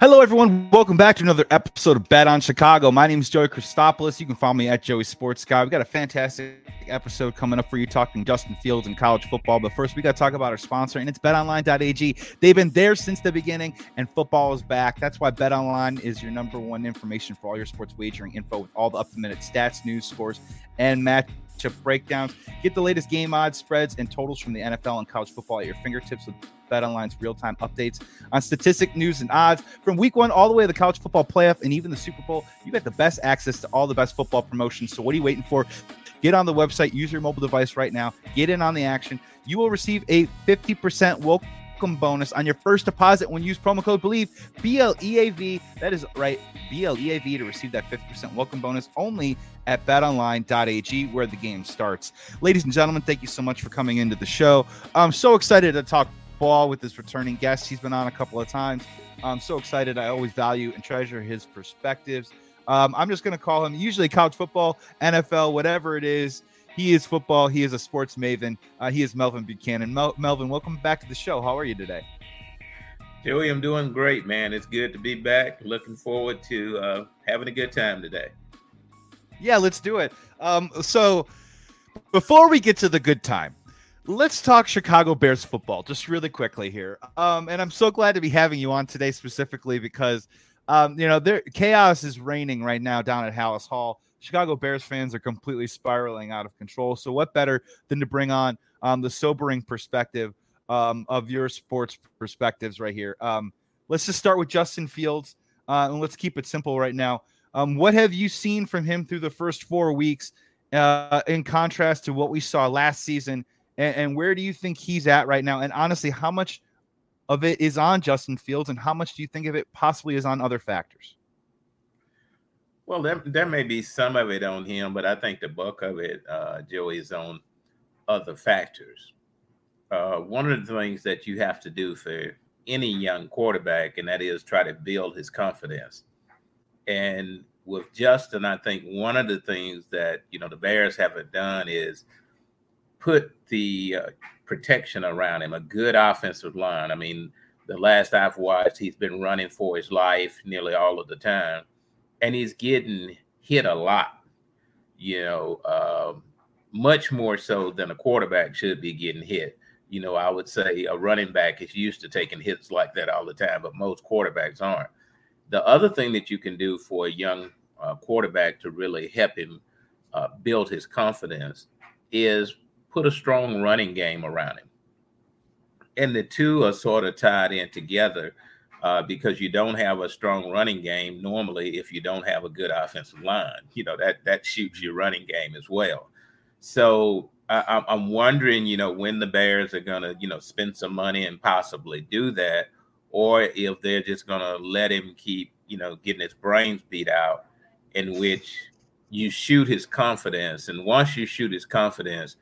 Hello, everyone. Welcome back to another episode of Bet on Chicago. My name is Joey Christopoulos. You can follow me at Joey Sports Guy. We've got a fantastic episode coming up for you talking Justin Fields and college football. But first, we got to talk about our sponsor, and it's betonline.ag. They've been there since the beginning, and football is back. That's why BetOnline is your number one information for all your sports wagering info with all the up to minute stats, news, scores, and matchup breakdowns. Get the latest game odds, spreads, and totals from the NFL and college football at your fingertips with BetOnline's real-time updates on statistic news and odds from week one all the way to the college football playoff and even the Super Bowl. You get the best access to all the best football promotions. So what are you waiting for? Get on the website, use your mobile device right now, get in on the action. You will receive a 50% welcome bonus on your first deposit when you use promo code BLEAV, B L E A V. That is right, B L E A V to receive that 50% welcome bonus only at betonline.ag where the game starts. Ladies and gentlemen, thank you so much for coming into the show. I'm so excited to talk ball with this returning guest. He's been on a couple of times. I'm so excited. I always value and treasure his perspectives. Um, I'm just going to call him usually college football, NFL, whatever it is. He is football. He is a sports maven. Uh, he is Melvin Buchanan. Mel- Melvin, welcome back to the show. How are you today? Joey, I'm doing great, man. It's good to be back. Looking forward to uh, having a good time today. Yeah, let's do it. Um, so, before we get to the good time, let's talk Chicago Bears football just really quickly here. Um, and I'm so glad to be having you on today specifically because, um, you know, there chaos is reigning right now down at Halas Hall. Chicago Bears fans are completely spiraling out of control. So, what better than to bring on um, the sobering perspective um, of your sports perspectives right here? Um, let's just start with Justin Fields uh, and let's keep it simple right now. Um, what have you seen from him through the first four weeks uh, in contrast to what we saw last season? And, and where do you think he's at right now? And honestly, how much of it is on Justin Fields, and how much do you think of it possibly is on other factors? Well, there, there may be some of it on him, but I think the bulk of it, uh, Joey, is on other factors. Uh, one of the things that you have to do for any young quarterback, and that is try to build his confidence. And with Justin, I think one of the things that you know the Bears haven't done is put the uh, protection around him, a good offensive line. I mean, the last I've watched, he's been running for his life nearly all of the time, and he's getting hit a lot. You know, uh, much more so than a quarterback should be getting hit. You know, I would say a running back is used to taking hits like that all the time, but most quarterbacks aren't. The other thing that you can do for a young uh, quarterback to really help him uh, build his confidence is put a strong running game around him. And the two are sort of tied in together uh, because you don't have a strong running game normally if you don't have a good offensive line. You know, that that shoots your running game as well. So I, I'm wondering, you know, when the Bears are going to, you know, spend some money and possibly do that, or if they're just going to let him keep, you know, getting his brains beat out, in which you shoot his confidence. And once you shoot his confidence,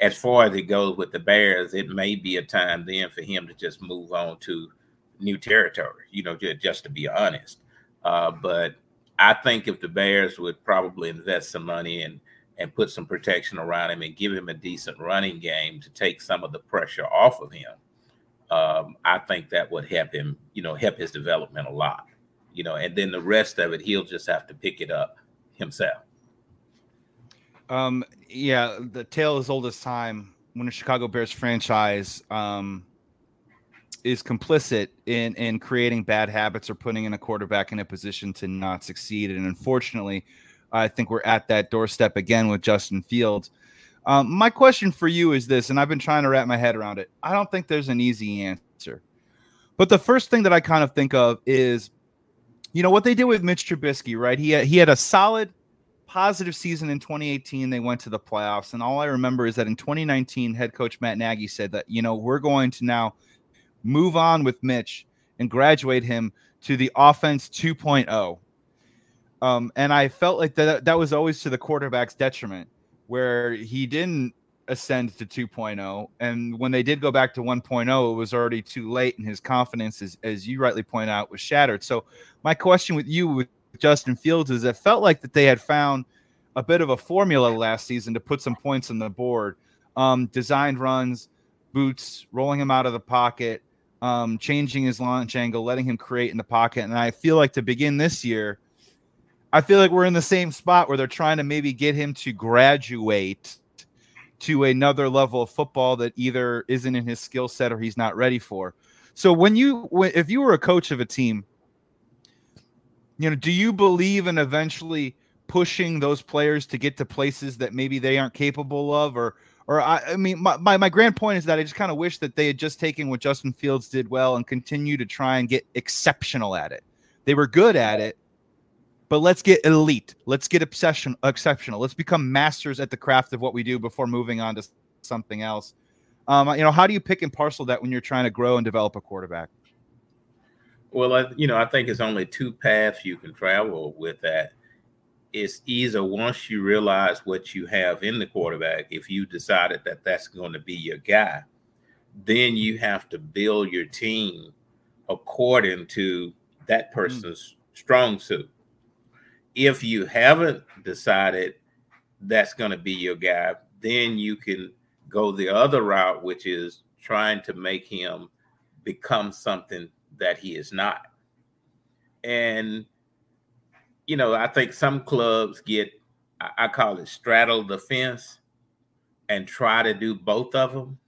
as far as it goes with the Bears, it may be a time then for him to just move on to new territory, you know, just, just to be honest. Uh, but I think if the Bears would probably invest some money and and put some protection around him and give him a decent running game to take some of the pressure off of him, um, I think that would help him, you know, help his development a lot, you know, and then the rest of it, he'll just have to pick it up himself. Um, yeah, the tale as old as time when the Chicago Bears franchise um, is complicit in in creating bad habits or putting in a quarterback in a position to not succeed. And unfortunately, I think we're at that doorstep again with Justin Fields. Um, my question for you is this, and I've been trying to wrap my head around it. I don't think there's an easy answer. But the first thing that I kind of think of is, you know, what they did with Mitch Trubisky, right? He had, he had a solid positive season in 2018. They went to the playoffs. And all I remember is that in 2019, head coach Matt Nagy said that, you know, we're going to now move on with Mitch and graduate him to the offense 2.0. Um, and I felt like that that was always to the quarterback's detriment, where he didn't ascend to 2.0. And when they did go back to 1.0, it was already too late, and his confidence, is, as you rightly point out, was shattered. So, my question with you with Justin Fields is it felt like that they had found a bit of a formula last season to put some points on the board. Um, designed runs, boots, rolling him out of the pocket, um, changing his launch angle, letting him create in the pocket. And I feel like to begin this year, I feel like we're in the same spot where they're trying to maybe get him to graduate to another level of football that either isn't in his skill set or he's not ready for. So when you if you were a coach of a team, you know, do you believe in eventually pushing those players to get to places that maybe they aren't capable of or or I, I mean my, my, my grand point is that I just kind of wish that they had just taken what Justin Fields did well and continue to try and get exceptional at it. They were good at it, but let's get elite. Let's get obsession exceptional. Let's become masters at the craft of what we do before moving on to something else. Um, you know, how do you pick and parcel that when you're trying to grow and develop a quarterback? Well, I, you know, I think it's only two paths you can travel with that. It's either once you realize what you have in the quarterback, if you decided that that's going to be your guy, then you have to build your team according to that hmm. person's mm. strong suit. If you haven't decided that's going to be your guy, then you can go the other route, which is trying to make him become something that he is not. And, you know, I think some clubs get, I call it straddle the fence and try to do both of them.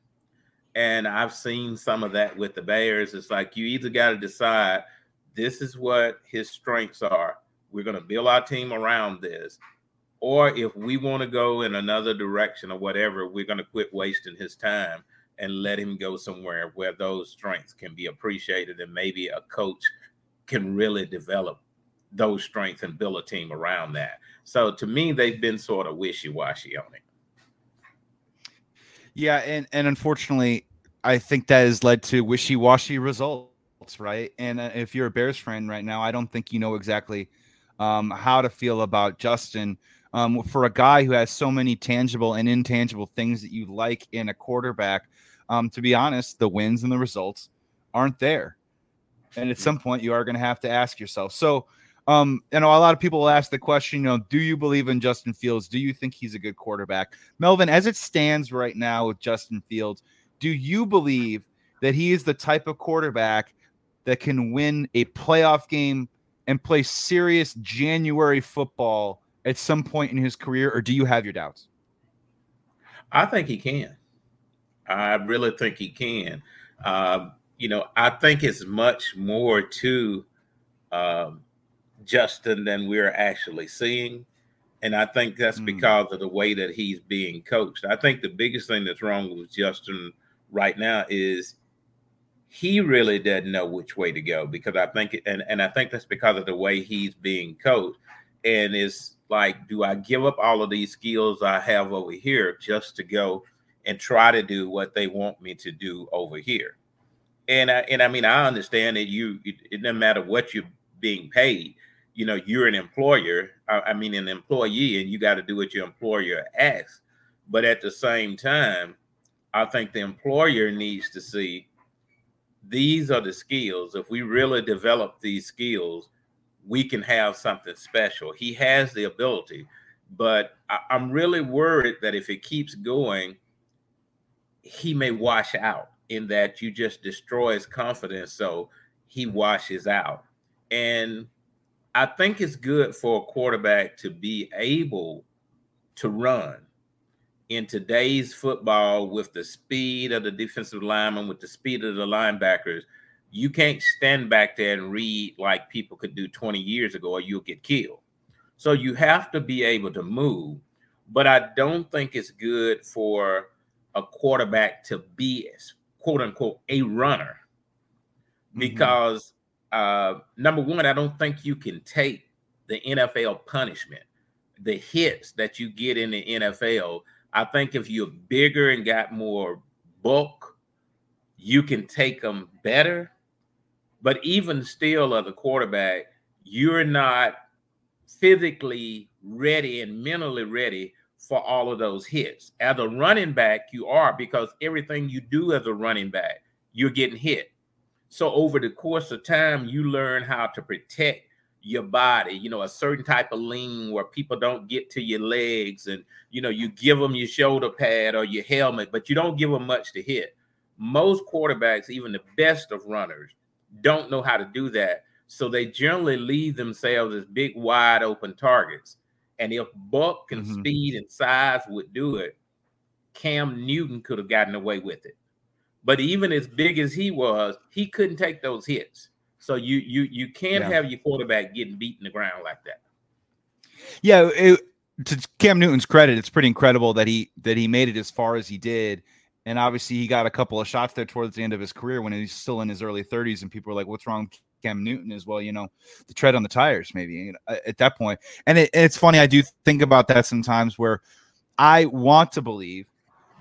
And I've seen some of that with the Bears. It's like you either got to decide this is what his strengths are. We're going to build our team around this or if we want to go in another direction or whatever, we're going to quit wasting his time and let him go somewhere where those strengths can be appreciated and maybe a coach can really develop those strengths and build a team around that. So to me, they've been sort of wishy-washy on it. Yeah, and and unfortunately, I think that has led to wishy-washy results, right? And uh, if you're a Bears fan right now, I don't think you know exactly um, how to feel about Justin um, for a guy who has so many tangible and intangible things that you like in a quarterback. Um, to be honest, the wins and the results aren't there. And at some point, you are going to have to ask yourself. So, um, you know, a lot of people will ask the question, you know, do you believe in Justin Fields? Do you think he's a good quarterback? Melvin, as it stands right now with Justin Fields, do you believe that he is the type of quarterback that can win a playoff game and play serious January football at some point in his career, or do you have your doubts? I think he can. I really think he can. Um, you know, I think it's much more to um, Justin than we're actually seeing. And I think that's mm. because of the way that he's being coached. I think the biggest thing that's wrong with Justin right now is he really doesn't know which way to go because I think and, and I think that's because of the way he's being coached. And it's like, do I give up all of these skills I have over here just to go and try to do what they want me to do over here? And I, and I mean, I understand that you, it, it doesn't matter what you're being paid. You know, you're an employer. I, mean, an employee, and you got to do what your employer asks. But at the same time, I think the employer needs to see these are the skills. If we really develop these skills, we can have something special. He has the ability, but I, am really worried that if it keeps going, he may wash out in that you just destroy his confidence. So he washes out. And I think it's good for a quarterback to be able to run in today's football with the speed of the defensive lineman, with the speed of the linebackers you can't stand back there and read like people could do 20 years ago or you'll get killed. So you have to be able to move. But I don't think it's good for a quarterback to be quote unquote a runner mm-hmm. because uh, number one, I don't think you can take the NFL punishment, the hits that you get in the NFL. I think if you're bigger and got more bulk, you can take them better. But even still, as a quarterback, you're not physically ready and mentally ready for all of those hits. As a running back, you are because everything you do as a running back, you're getting hit. So over the course of time, you learn how to protect your body, you know, a certain type of lean where people don't get to your legs and you know, you give them your shoulder pad or your helmet, but you don't give them much to hit. Most quarterbacks, even the best of runners, don't know how to do that. So they generally leave themselves as big, wide open targets. And if Buck and mm-hmm. speed and size would do it, Cam Newton could have gotten away with it. But even as big as he was, he couldn't take those hits. So you you you can't yeah. have your quarterback getting beat in the ground like that. Yeah, it, to Cam Newton's credit, it's pretty incredible that he that he made it as far as he did. And obviously, he got a couple of shots there towards the end of his career when he's still in his early 30s, and people were like, "What's wrong?" With Cam Newton as well, you know, the tread on the tires, maybe you know, at that point. And, it, and it's funny, I do think about that sometimes where I want to believe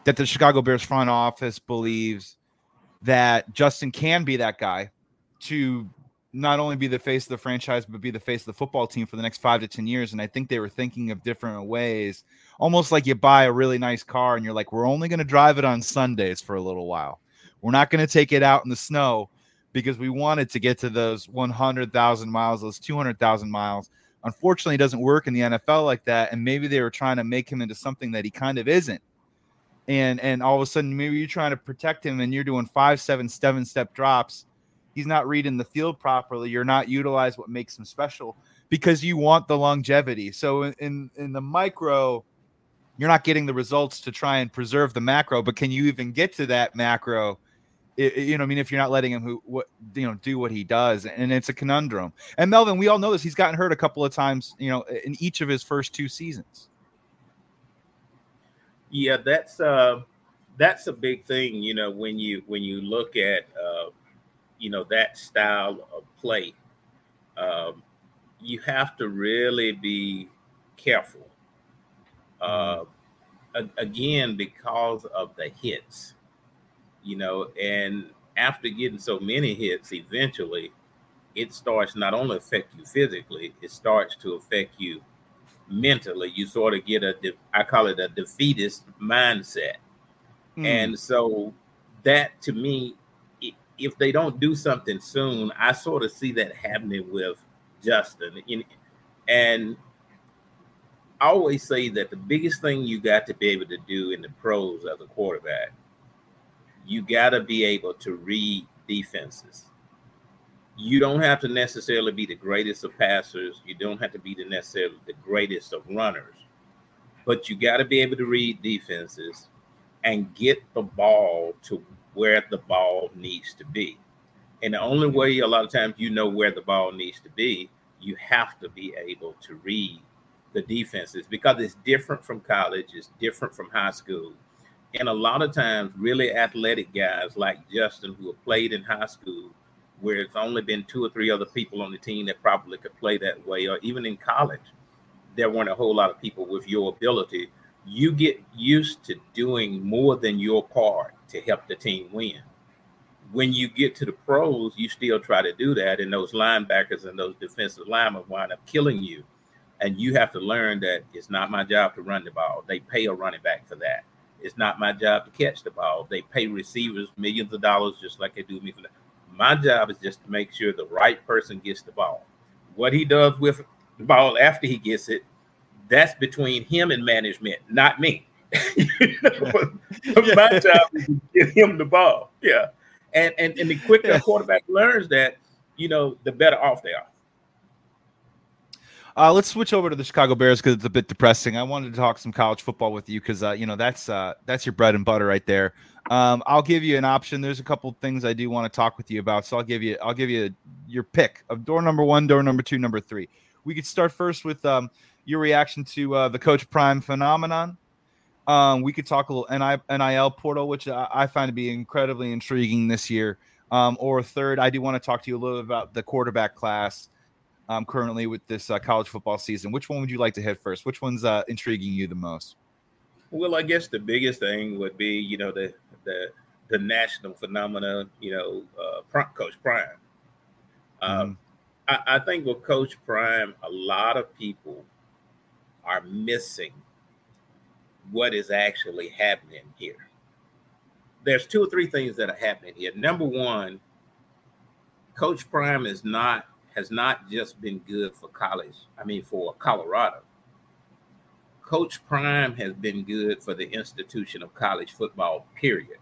that the Chicago Bears front office believes that Justin can be that guy to not only be the face of the franchise, but be the face of the football team for the next five to 10 years. And I think they were thinking of different ways, almost like you buy a really nice car and you're like, we're only going to drive it on Sundays for a little while. We're not going to take it out in the snow because we wanted to get to those 100,000 miles, those 200,000 miles. Unfortunately, it doesn't work in the NFL like that. And maybe they were trying to make him into something that he kind of isn't and and all of a sudden maybe you're trying to protect him and you're doing five, seven, seven step drops. He's not reading the field properly. You're not utilize what makes him special because you want the longevity. So in, in in the micro, you're not getting the results to try and preserve the macro. But can you even get to that macro? It, you know, I mean, if you're not letting him who what you know do what he does, and it's a conundrum. And Melvin, we all know this. He's gotten hurt a couple of times, you know, in each of his first two seasons. Yeah, that's uh, that's a big thing. You know, when you when you look at uh, you know that style of play, um, you have to really be careful. Uh, again, because of the hits, you know, and after getting so many hits, eventually it starts not only affect you physically, it starts to affect you mentally. You sort of get a, I call it a defeatist mindset. Mm. And so that to me, if they don't do something soon, I sort of see that happening with Justin. And I always say that the biggest thing you got to be able to do in the pros as a quarterback, you got to be able to read defenses you don't have to necessarily be the greatest of passers. You don't have to be the necessarily the greatest of runners, but you got to be able to read defenses and get the ball to where the ball needs to be. And the only way a lot of times you know where the ball needs to be, you have to be able to read the defenses because it's different from college, it's different from high school. And a lot of times, really athletic guys like Justin, who have played in high school, where it's only been two or three other people on the team that probably could play that way, or even in college, there weren't a whole lot of people with your ability. You get used to doing more than your part to help the team win. When you get to the pros, you still try to do that, and those linebackers and those defensive linemen wind up killing you. And you have to learn that it's not my job to run the ball. They pay a running back for that. It's not my job to catch the ball. They pay receivers millions of dollars just like they do me for that my job is just to make sure the right person gets the ball. What he does with the ball after he gets it, that's between him and management, not me. my job is to get him the ball. Yeah. And and, and the quicker a quarterback learns that, you know, the better off they are. Uh, let's switch over to the Chicago Bears because it's a bit depressing. I wanted to talk some college football with you because uh, you know that's uh, that's your bread and butter right there. Um, I'll give you an option. There's a couple things I do want to talk with you about, so I'll give you I'll give you your pick of door number one, door number two, number three. We could start first with um, your reaction to uh, the Coach Prime phenomenon. Um, we could talk a little NIL portal, which I, I find to be incredibly intriguing this year. Um, or third, I do want to talk to you a little bit about the quarterback class um, currently with this uh, college football season. Which one would you like to hit first? Which one's uh, intriguing you the most? Well, I guess the biggest thing would be, you know, the the the national phenomena, you know, uh, Coach Prime. Um, mm-hmm. I, I think with Coach Prime, a lot of people are missing what is actually happening here. There's two or three things that are happening here. Number one, Coach Prime is not has not just been good for college, I mean, for Colorado. Coach Prime has been good for the institution of college football, period.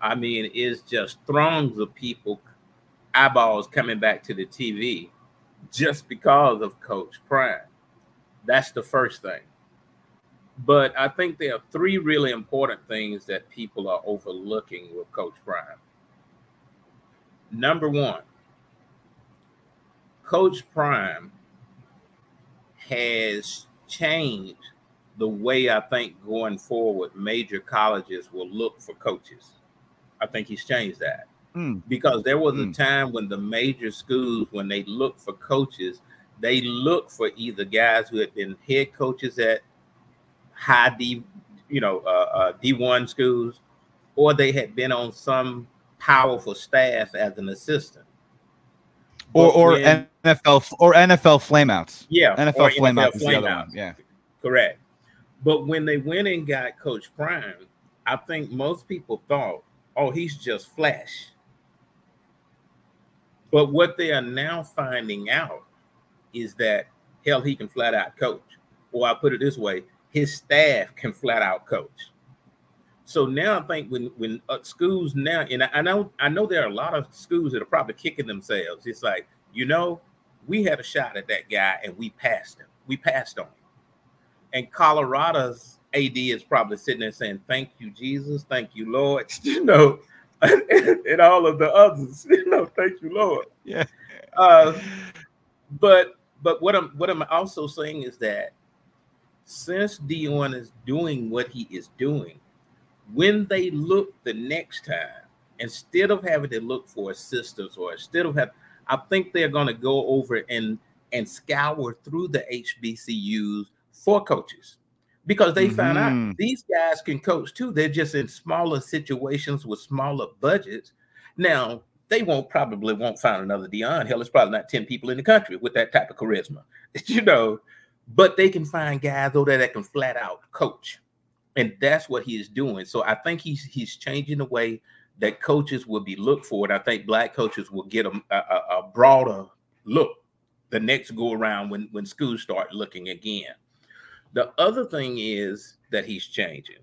I mean, it's just throngs of people, eyeballs coming back to the TV just because of Coach Prime. That's the first thing. But I think there are three really important things that people are overlooking with Coach Prime. Number one, Coach Prime has changed the way I think going forward major colleges will look for coaches. I think he's changed that. Mm. Because there was mm. a time when the major schools, when they look for coaches, they look for either guys who had been head coaches at high D, you know, uh, uh, D1 schools, or they had been on some powerful staff as an assistant. Or or when, NFL or NFL flameouts. Yeah, NFL flameouts other. Yeah, correct. But when they went and got Coach Prime, I think most people thought, "Oh, he's just flash." But what they are now finding out is that hell, he can flat out coach. Or I put it this way, his staff can flat out coach. So now I think when when uh, schools now, and I, I, know I know there are a lot of schools that are probably kicking themselves. It's like you know, we had a shot at that guy and we passed him. We passed on him. And Colorado's AD is probably sitting there saying, "Thank you, Jesus. Thank you, Lord." You know, and, and all of the others. You know, thank you, Lord. Yeah. Uh, but but what I'm what I'm also saying is that since Deion is doing what he is doing, when they look the next time, instead of having to look for assistants or instead of having, I think they're going to go over and and scour through the HBCUs for coaches because they mm-hmm. found out mm-hmm. these guys can coach too. They're just in smaller situations with smaller budgets. Now they won't probably won't find another Deion. Hell, it's probably not 10 people in the country with that type of charisma, you know but they can find guys over there that can flat out coach. And that's what he is doing. So I think he's he's changing the way that coaches will be looked for. And I think black coaches will get a, a, a broader look the next go around when, when schools start looking again. The other thing is that he's changing.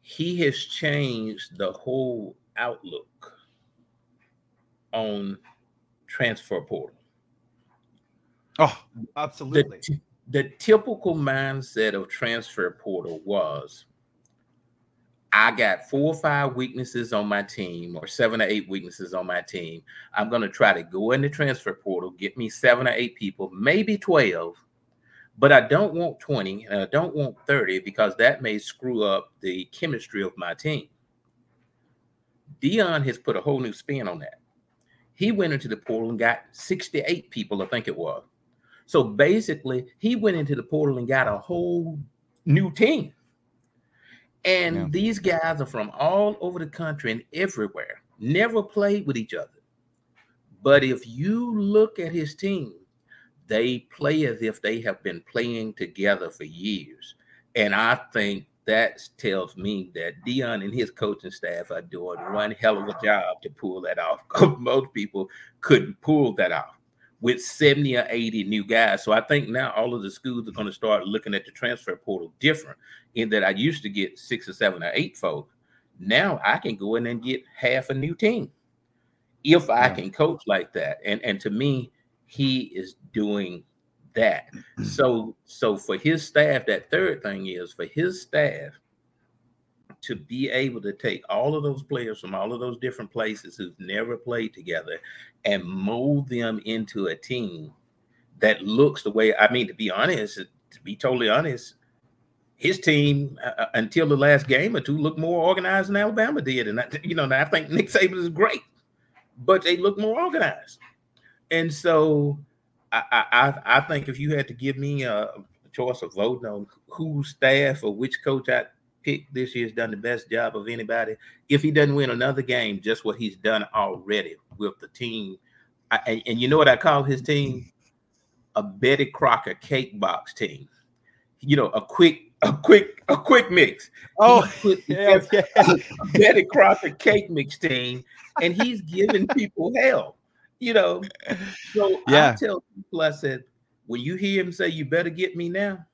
He has changed the whole outlook on transfer portal. Oh, absolutely. The, the typical mindset of transfer portal was I got four or five weaknesses on my team, or seven or eight weaknesses on my team. I'm going to try to go in the transfer portal, get me seven or eight people, maybe 12, but I don't want 20 and I don't want 30 because that may screw up the chemistry of my team. Deion has put a whole new spin on that. He went into the portal and got 68 people, I think it was. So basically, he went into the portal and got a whole new team. And yeah. these guys are from all over the country and everywhere, never played with each other. But if you look at his team, they play as if they have been playing together for years. And I think that tells me that Deion and his coaching staff are doing one hell of a job to pull that off. Most people couldn't pull that off with 70 or 80 new guys. So I think now all of the schools are going to start looking at the transfer portal different in that I used to get six or seven or eight folks. Now I can go in and get half a new team if I can coach like that. And and to me, he is doing that. So so for his staff, that third thing is for his staff to be able to take all of those players from all of those different places who've never played together and mold them into a team that looks the way I mean to be honest to be totally honest his team uh, uh until the last game or two looked more organized than Alabama did. And I, you know I think Nick Saban is great but they look more organized. And so I, I I think if you had to give me a choice of voting on whose staff or which coach I pick this year's done the best job of anybody. If he doesn't win another game, just what he's done already with the team. I, and, and, you know what I call his team? A Betty Crocker cake box team. You know, a quick, a quick, a quick mix. Oh, yeah, yeah. Betty Crocker cake mix team, and he's giving people hell. You know, so Yeah. I tell people, I said, when you hear him say, "You better get me now,"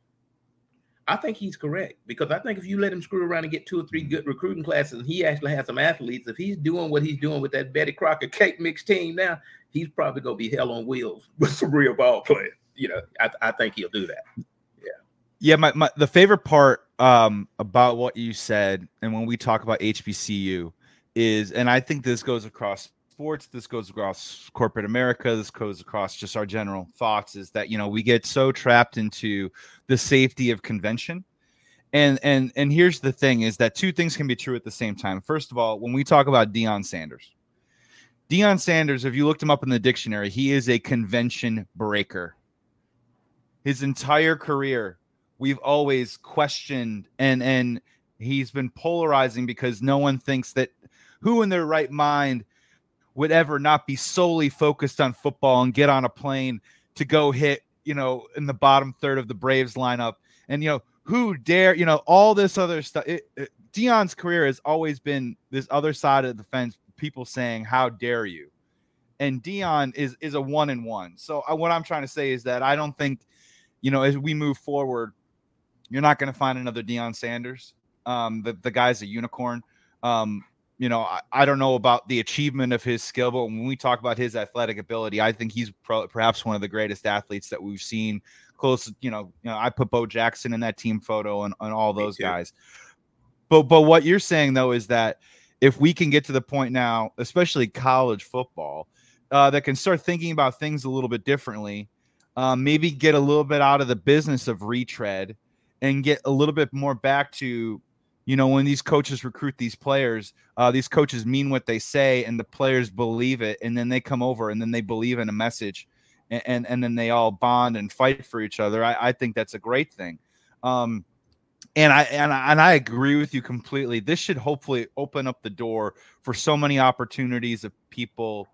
I think he's correct because I think if you let him screw around and get two or three good recruiting classes, and he actually has some athletes, if he's doing what he's doing with that Betty Crocker cake mix team now, he's probably gonna be hell on wheels with some real ball players. You know, I, I think he'll do that. Yeah, Yeah. my, my the favorite part um about what you said and when we talk about HBCU is and I think this goes across sports, this goes across corporate America, this goes across just our general thoughts is that you know we get so trapped into the safety of convention. And and and here's the thing is that two things can be true at the same time. First of all, when we talk about Deion Sanders, Deion Sanders, if you looked him up in the dictionary, he is a convention breaker. His entire career, we've always questioned and and he's been polarizing because no one thinks that who in their right mind would ever not be solely focused on football and get on a plane to go hit, you know, in the bottom third of the Braves lineup. And you know, who dare, you know, all this other stuff. It, it, Deion's career has always been this other side of the fence, people saying, "How dare you?" And Deion is is a one and one. So uh, what I'm trying to say is that I don't think, you know, as we move forward, you're not going to find another Deion Sanders. Um, the the guy's a unicorn. Um, you know, I, I don't know about the achievement of his skill, but when we talk about his athletic ability, I think he's pro- perhaps one of the greatest athletes that we've seen. Close, you know, you know, I put Bo Jackson in that team photo and, and all those guys. But but what you're saying though is that if we can get to the point now, especially college football, uh, that can start thinking about things a little bit differently, um, maybe get a little bit out of the business of retread and get a little bit more back to you know when these coaches recruit these players uh, these coaches mean what they say and the players believe it and then they come over and then they believe in a message and and, and then they all bond and fight for each other i, I think that's a great thing um, and I, and I and I agree with you completely. This should hopefully open up the door for so many opportunities of people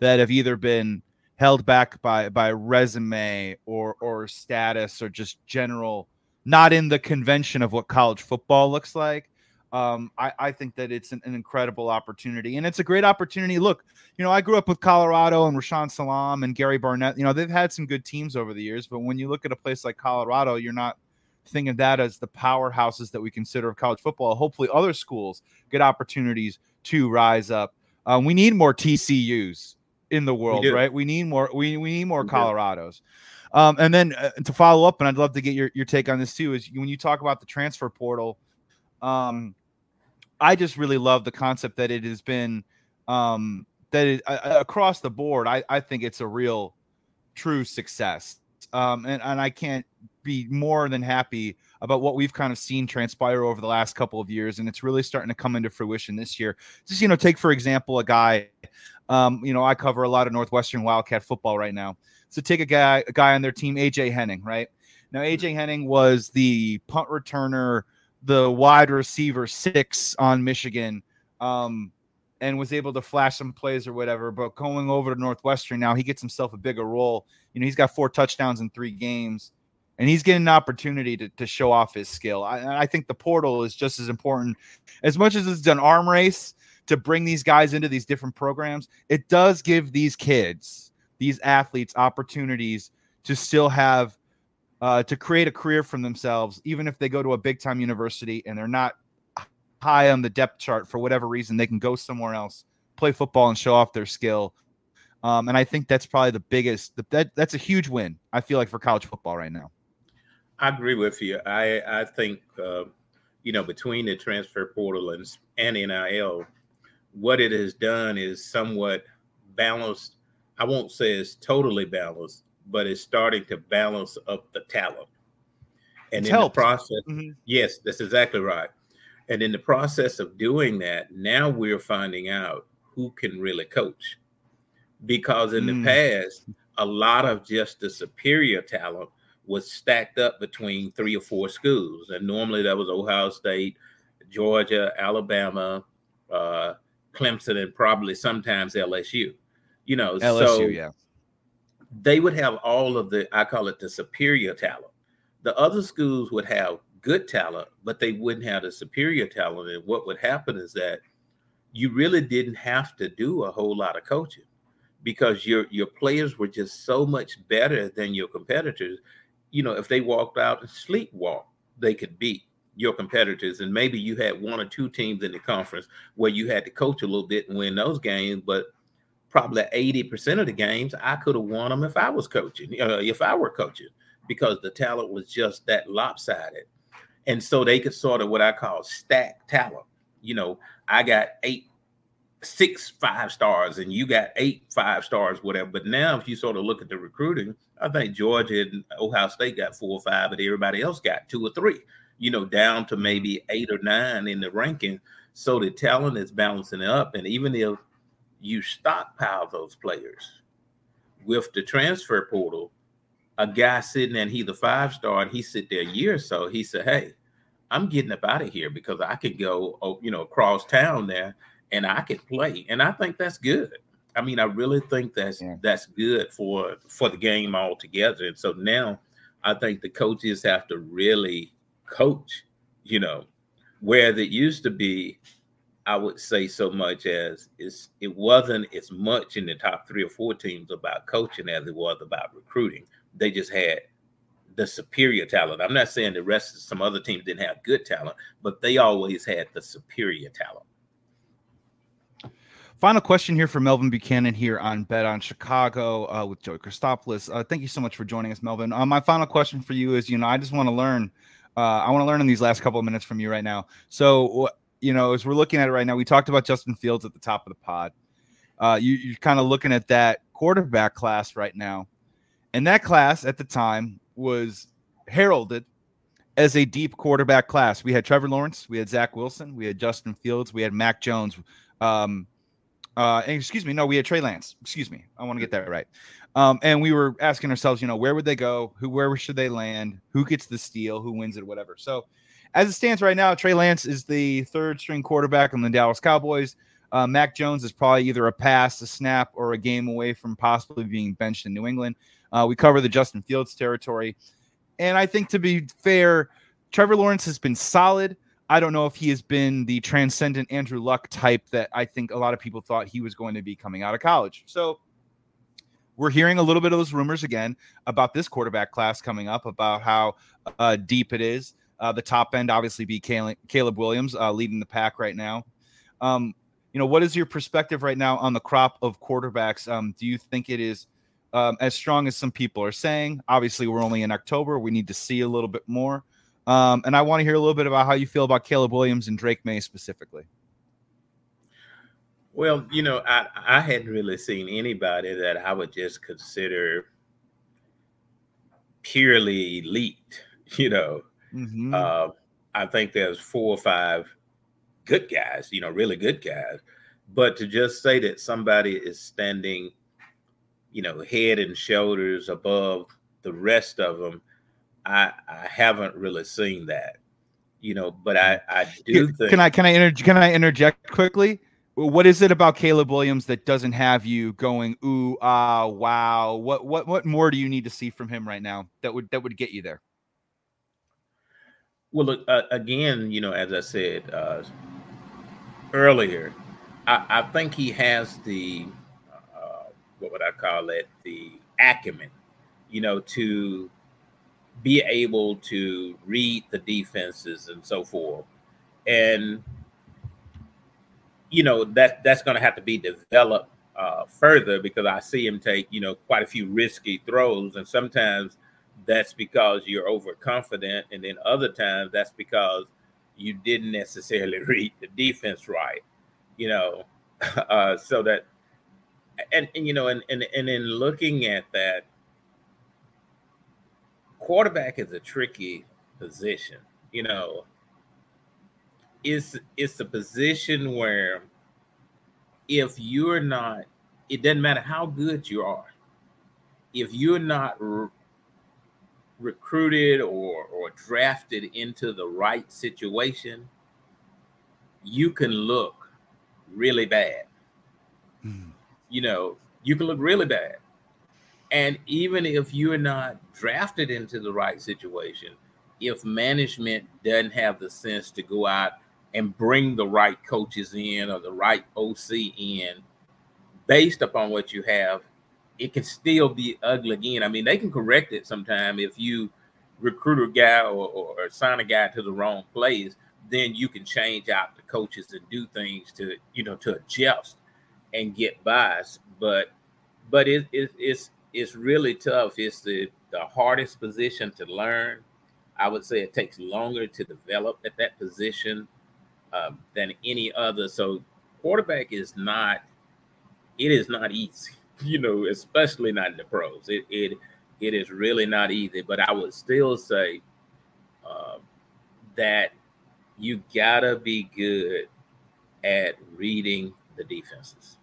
that have either been held back by by resume or or status or just general not in the convention of what college football looks like. Um, I, I think that it's an, an incredible opportunity, and it's a great opportunity. Look, you know, I grew up with Colorado and Rashaan Salaam and Gary Barnett. You know, they've had some good teams over the years, but when you look at a place like Colorado, you're not thinking of that as the powerhouses that we consider of college football. Hopefully, other schools get opportunities to rise up. Um, we need more TCUs in the world, do. right? We need more. We, we need more We. Colorados. Um, and then uh, to follow up, and I'd love to get your, your take on this too, is when you talk about the transfer portal, um, I just really love the concept that it has been um, that it, uh, across the board. I, I think it's a real, true success. Um, and, and I can't be more than happy about what we've kind of seen transpire over the last couple of years. And it's really starting to come into fruition this year. Just, you know, take for example, a guy, um, you know, I cover a lot of Northwestern Wildcat football right now. So take a guy, a guy on their team, AJ Henning, right? Now, AJ Henning was the punt returner, the wide receiver six on Michigan, um, and was able to flash some plays or whatever. But going over to Northwestern now, he gets himself a bigger role. You know, he's got four touchdowns in three games, and he's getting an opportunity to, to show off his skill. I, I think the portal is just as important as much as it's an arm race to bring these guys into these different programs. It does give these kids, these athletes, opportunities to still have uh, to create a career for themselves, even if they go to a big time university and they're not high on the depth chart for whatever reason, they can go somewhere else, play football, and show off their skill. Um, and I think that's probably the biggest. That that's a huge win. I feel like for college football right now. I agree with you. I I think uh, you know between the transfer portal and and NIL, what it has done is somewhat balanced. I won't say it's totally balanced, but it's starting to balance up the talent. And It's in helped. the process, Mhm. yes, that's exactly right. And in the process of doing that, now we're finding out who can really coach. Because in Mm. the past, a lot of just the superior talent was stacked up between three or four schools. And normally that was Ohio State, Georgia, Alabama, uh, Clemson, and probably sometimes LSU. You know, LSU, so yeah. they would have all of the, I call it the superior talent. The other schools would have good talent, but they wouldn't have the superior talent. And what would happen is that you really didn't have to do a whole lot of coaching because your your players were just so much better than your competitors. You know, if they walked out and sleepwalk, they could beat your competitors. And maybe you had one or two teams in the conference where you had to coach a little bit and win those games, but probably 80% of the games I could have won them if I was coaching, uh, if I were coaching, because the talent was just that lopsided. And so they could sort of what I call stack talent. You know, I got eight six five stars and you got eight five stars, whatever. But now, if you sort of look at the recruiting, I think Georgia and Ohio State got four or five, but everybody else got two or three, you know, down to maybe eight or nine in the ranking. So the talent is balancing up. And even if you stockpile those players with the transfer portal, a guy sitting and he's a five star and he sit there a year or so, he said, Hey, I'm getting up out of here because I could go, oh, you know, across town there and I could play. And I think that's good. I mean, I really think that's yeah. that's good for for the game altogether. And so now I think the coaches have to really coach, you know, where it used to be, I would say so much as it's it wasn't as much in the top three or four teams about coaching as it was about recruiting. They just had the superior talent. I'm not saying the rest of some other teams didn't have good talent, but they always had the superior talent. Final question here for Melvin Buchanan here on Bet on Chicago uh, with Joey Christopoulos. Uh, thank you so much for joining us, Melvin. Uh, my final question for you is, you know, I just want to learn. Uh, I want to learn in these last couple of minutes from you right now. So, you know, as we're looking at it right now, we talked about Justin Fields at the top of the pod. Uh, you, you're kind of looking at that quarterback class right now, and that class at the time was heralded as a deep quarterback class. We had Trevor Lawrence, we had Zach Wilson, we had Justin Fields, we had Mac Jones. Um, uh, excuse me, no, we had Trey Lance. Excuse me, I want to get that right. Um, and we were asking ourselves, you know, where would they go? Who, where should they land? Who gets the steal? Who wins it? Whatever. So, as it stands right now, Trey Lance is the third string quarterback on the Dallas Cowboys. Uh, Mac Jones is probably either a pass, a snap, or a game away from possibly being benched in New England. Uh, we cover the Justin Fields territory. And I think to be fair, Trevor Lawrence has been solid. I don't know if he has been the transcendent Andrew Luck type that I think a lot of people thought he was going to be coming out of college. So we're hearing a little bit of those rumors again about this quarterback class coming up, about how uh, deep it is. Uh, the top end obviously be Caleb, Williams uh, leading the pack right now. Um, you know, what is your perspective right now on the crop of quarterbacks? Um, do you think it is um, as strong as some people are saying. Obviously, we're only in October. We need to see a little bit more. Um, and I want to hear a little bit about how you feel about Caleb Williams and Drake Maye specifically. Well, you know, I, I hadn't really seen anybody that I would just consider purely elite. You know, mm-hmm. uh, I think there's four or five good guys, you know, really good guys. But to just say that somebody is standing – you know, head and shoulders above the rest of them. I I haven't really seen that, you know, but I I do think. Can I can I inter- can I interject quickly? What is it about Caleb Williams that doesn't have you going ooh ah wow? What what what more do you need to see from him right now that would that would get you there? Well, uh, again, you know, as I said uh, earlier, I, I think he has the what would I call it, the acumen, you know, to be able to read the defenses and so forth. And you know that that's going to have to be developed uh, further because I see him take you know quite a few risky throws, and sometimes that's because you're overconfident, and then other times that's because you didn't necessarily read the defense right. You know, uh, so that and, and you know, and, and and in looking at that, quarterback is a tricky position. You know, it's it's a position where if you're not, it doesn't matter how good you are. If you're not re- recruited or or drafted into the right situation, you can look really bad. Mm you know, you can look really bad. And even if you're not drafted into the right situation, if management doesn't have the sense to go out and bring the right coaches in or the right OC in, based upon what you have, it can still be ugly again. I mean, they can correct it sometime if you recruit a guy or, or sign a guy to the wrong place, then you can change out the coaches and do things to, you know, to adjust and get by. But but it, it, it's it's really tough. It's the the hardest position to learn. I would say it takes longer to develop at that position um, than any other. So quarterback is not it is not easy, you know, especially not in the pros. It it it is really not easy. But I would still say uh, that you gotta be good at reading the defenses.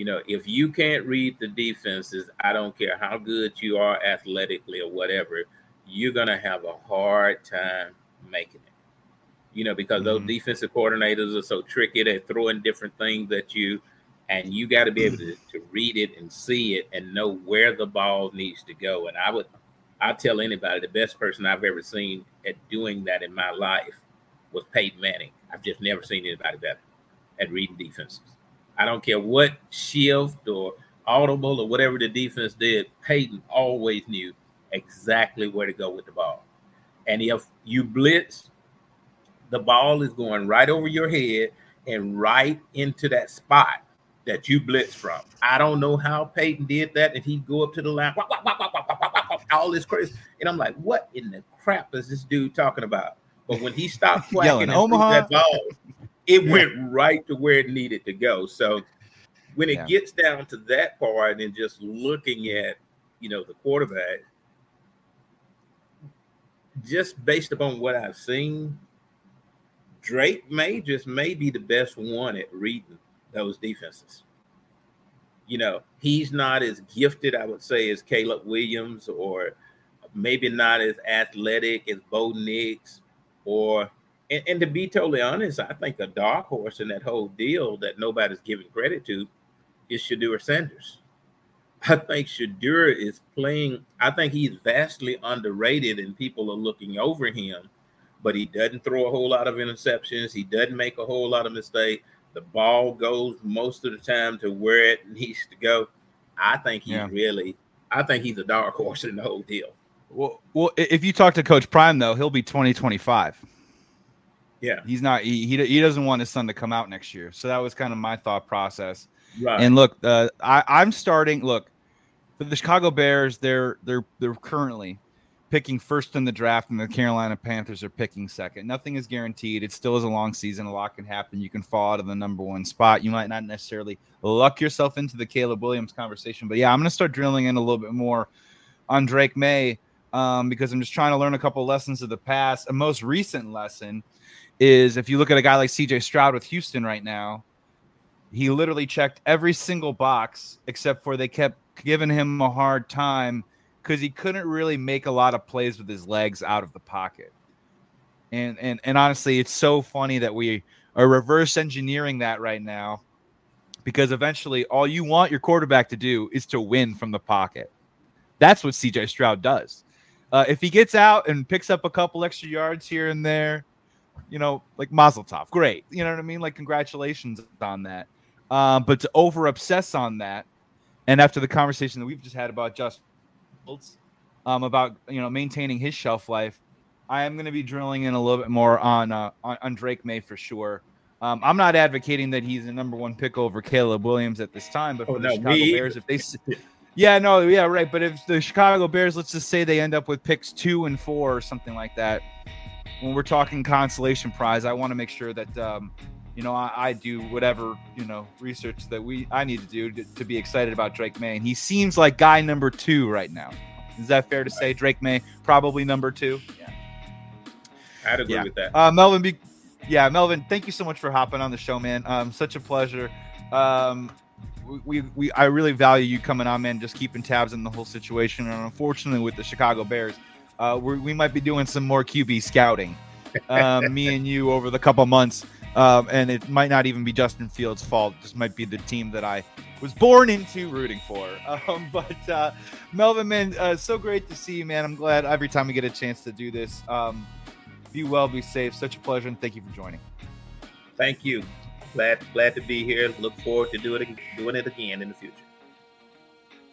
You know, if you can't read the defenses, I don't care how good you are athletically or whatever, you're gonna have a hard time making it. You know, because mm-hmm. those defensive coordinators are so tricky, they throw in different things at you and you got to be able to, to read it and see it and know where the ball needs to go. And I would, I tell anybody the best person I've ever seen at doing that in my life was Peyton Manning. I've just never seen anybody better at reading defenses. I don't care what shift or audible or whatever the defense did, Peyton always knew exactly where to go with the ball. And if you blitz, the ball is going right over your head and right into that spot that you blitz from. I don't know how Peyton did that, and he'd go up to the line, wah, wah, wah, all this crazy, and I'm like, what in the crap is this dude talking about? But when he stopped playing Omaha, that ball, it yeah. went right to where it needed to go. So when it yeah. gets down to that part and just looking at, you know, the quarterback, just based upon what I've seen, Drake Maye just may be the best one at reading those defenses. You know, he's not as gifted, I would say, as Caleb Williams, or maybe not as athletic as Bo Nix, or and, and, to be totally honest, I think a dark horse in that whole deal that nobody's giving credit to is Shedeur Sanders. I think Shedeur is playing, I think he's vastly underrated and people are looking over him, but he doesn't throw a whole lot of interceptions. He doesn't make a whole lot of mistakes. The ball goes most of the time to where it needs to go. I think he's yeah. really, I think he's a dark horse in the whole deal. Well, well, if you talk to Coach Prime though, he'll be 2025. Yeah, he's not. He, he, he doesn't want his son to come out next year. So that was kind of my thought process. Right. And look, uh, I I'm starting. Look, for the Chicago Bears, they're they're they're currently picking first in the draft, and the Carolina Panthers are picking second. Nothing is guaranteed. It still is a long season. A lot can happen. You can fall out of the number one spot. You might not necessarily luck yourself into the Caleb Williams conversation. But yeah, I'm going to start drilling in a little bit more on Drake Maye um, because I'm just trying to learn a couple lessons of the past. A most recent lesson is if you look at a guy like CJ Stroud with Houston right now, he literally checked every single box except for they kept giving him a hard time because he couldn't really make a lot of plays with his legs out of the pocket. And and and honestly, it's so funny that we are reverse engineering that right now because eventually all you want your quarterback to do is to win from the pocket. That's what CJ Stroud does. Uh, if he gets out and picks up a couple extra yards here and there, you know, like Mazel Tov, great. You know what I mean? Like congratulations on that. Um, but to over obsess on that, and after the conversation that we've just had about Justin um, about you know maintaining his shelf life. I am going to be drilling in a little bit more on uh, on, on Drake Maye for sure. Um, I'm not advocating that he's the number one pick over Caleb Williams at this time, but for oh, the no, Chicago. Bears, if they, yeah, no, yeah, right. But if the Chicago Bears, let's just say they end up with picks two and four or something like that, when we're talking consolation prize, I want to make sure that um, you know, I, I, do whatever you know research that we I need to do to, to, be excited about Drake Maye. And he seems like guy number two right now. Is that fair to say, Drake Maye Probably number two. Yeah, I'd agree yeah. with that. Uh, Melvin, be, yeah, Melvin, thank you so much for hopping on the show, man. Um, such a pleasure. Um, we, we, I really value you coming on, man. Just keeping tabs on the whole situation. And unfortunately, with the Chicago Bears, uh, we might be doing some more QB scouting. Um, me and you over the couple months. Um, and it might not even be Justin Fields' fault. This might be the team that I was born into rooting for. Um, but uh, Melvin, man, uh, so great to see you, man. I'm glad every time we get a chance to do this. Um, be well, be safe. Such a pleasure, and thank you for joining. Thank you. glad glad to be here. Look forward to doing it doing it again in the future.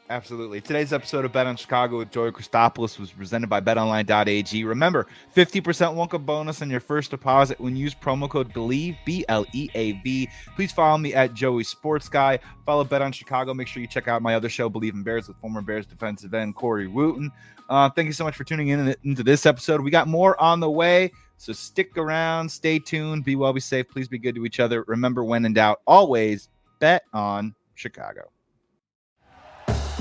Absolutely. Today's episode of Bet on Chicago with Joey Christopoulos was presented by betonline.ag. Remember, 50% welcome bonus on your first deposit when you use promo code BLEAV, B L E A V. Please follow me at Joey Sports Guy. Follow Bet on Chicago. Make sure you check out my other show, Bleav in Bears, with former Bears defensive end Corey Wootton. Uh, thank you so much for tuning in into this episode. We got more on the way. So stick around, stay tuned, be well, be safe. Please be good to each other. Remember, when in doubt, always bet on Chicago.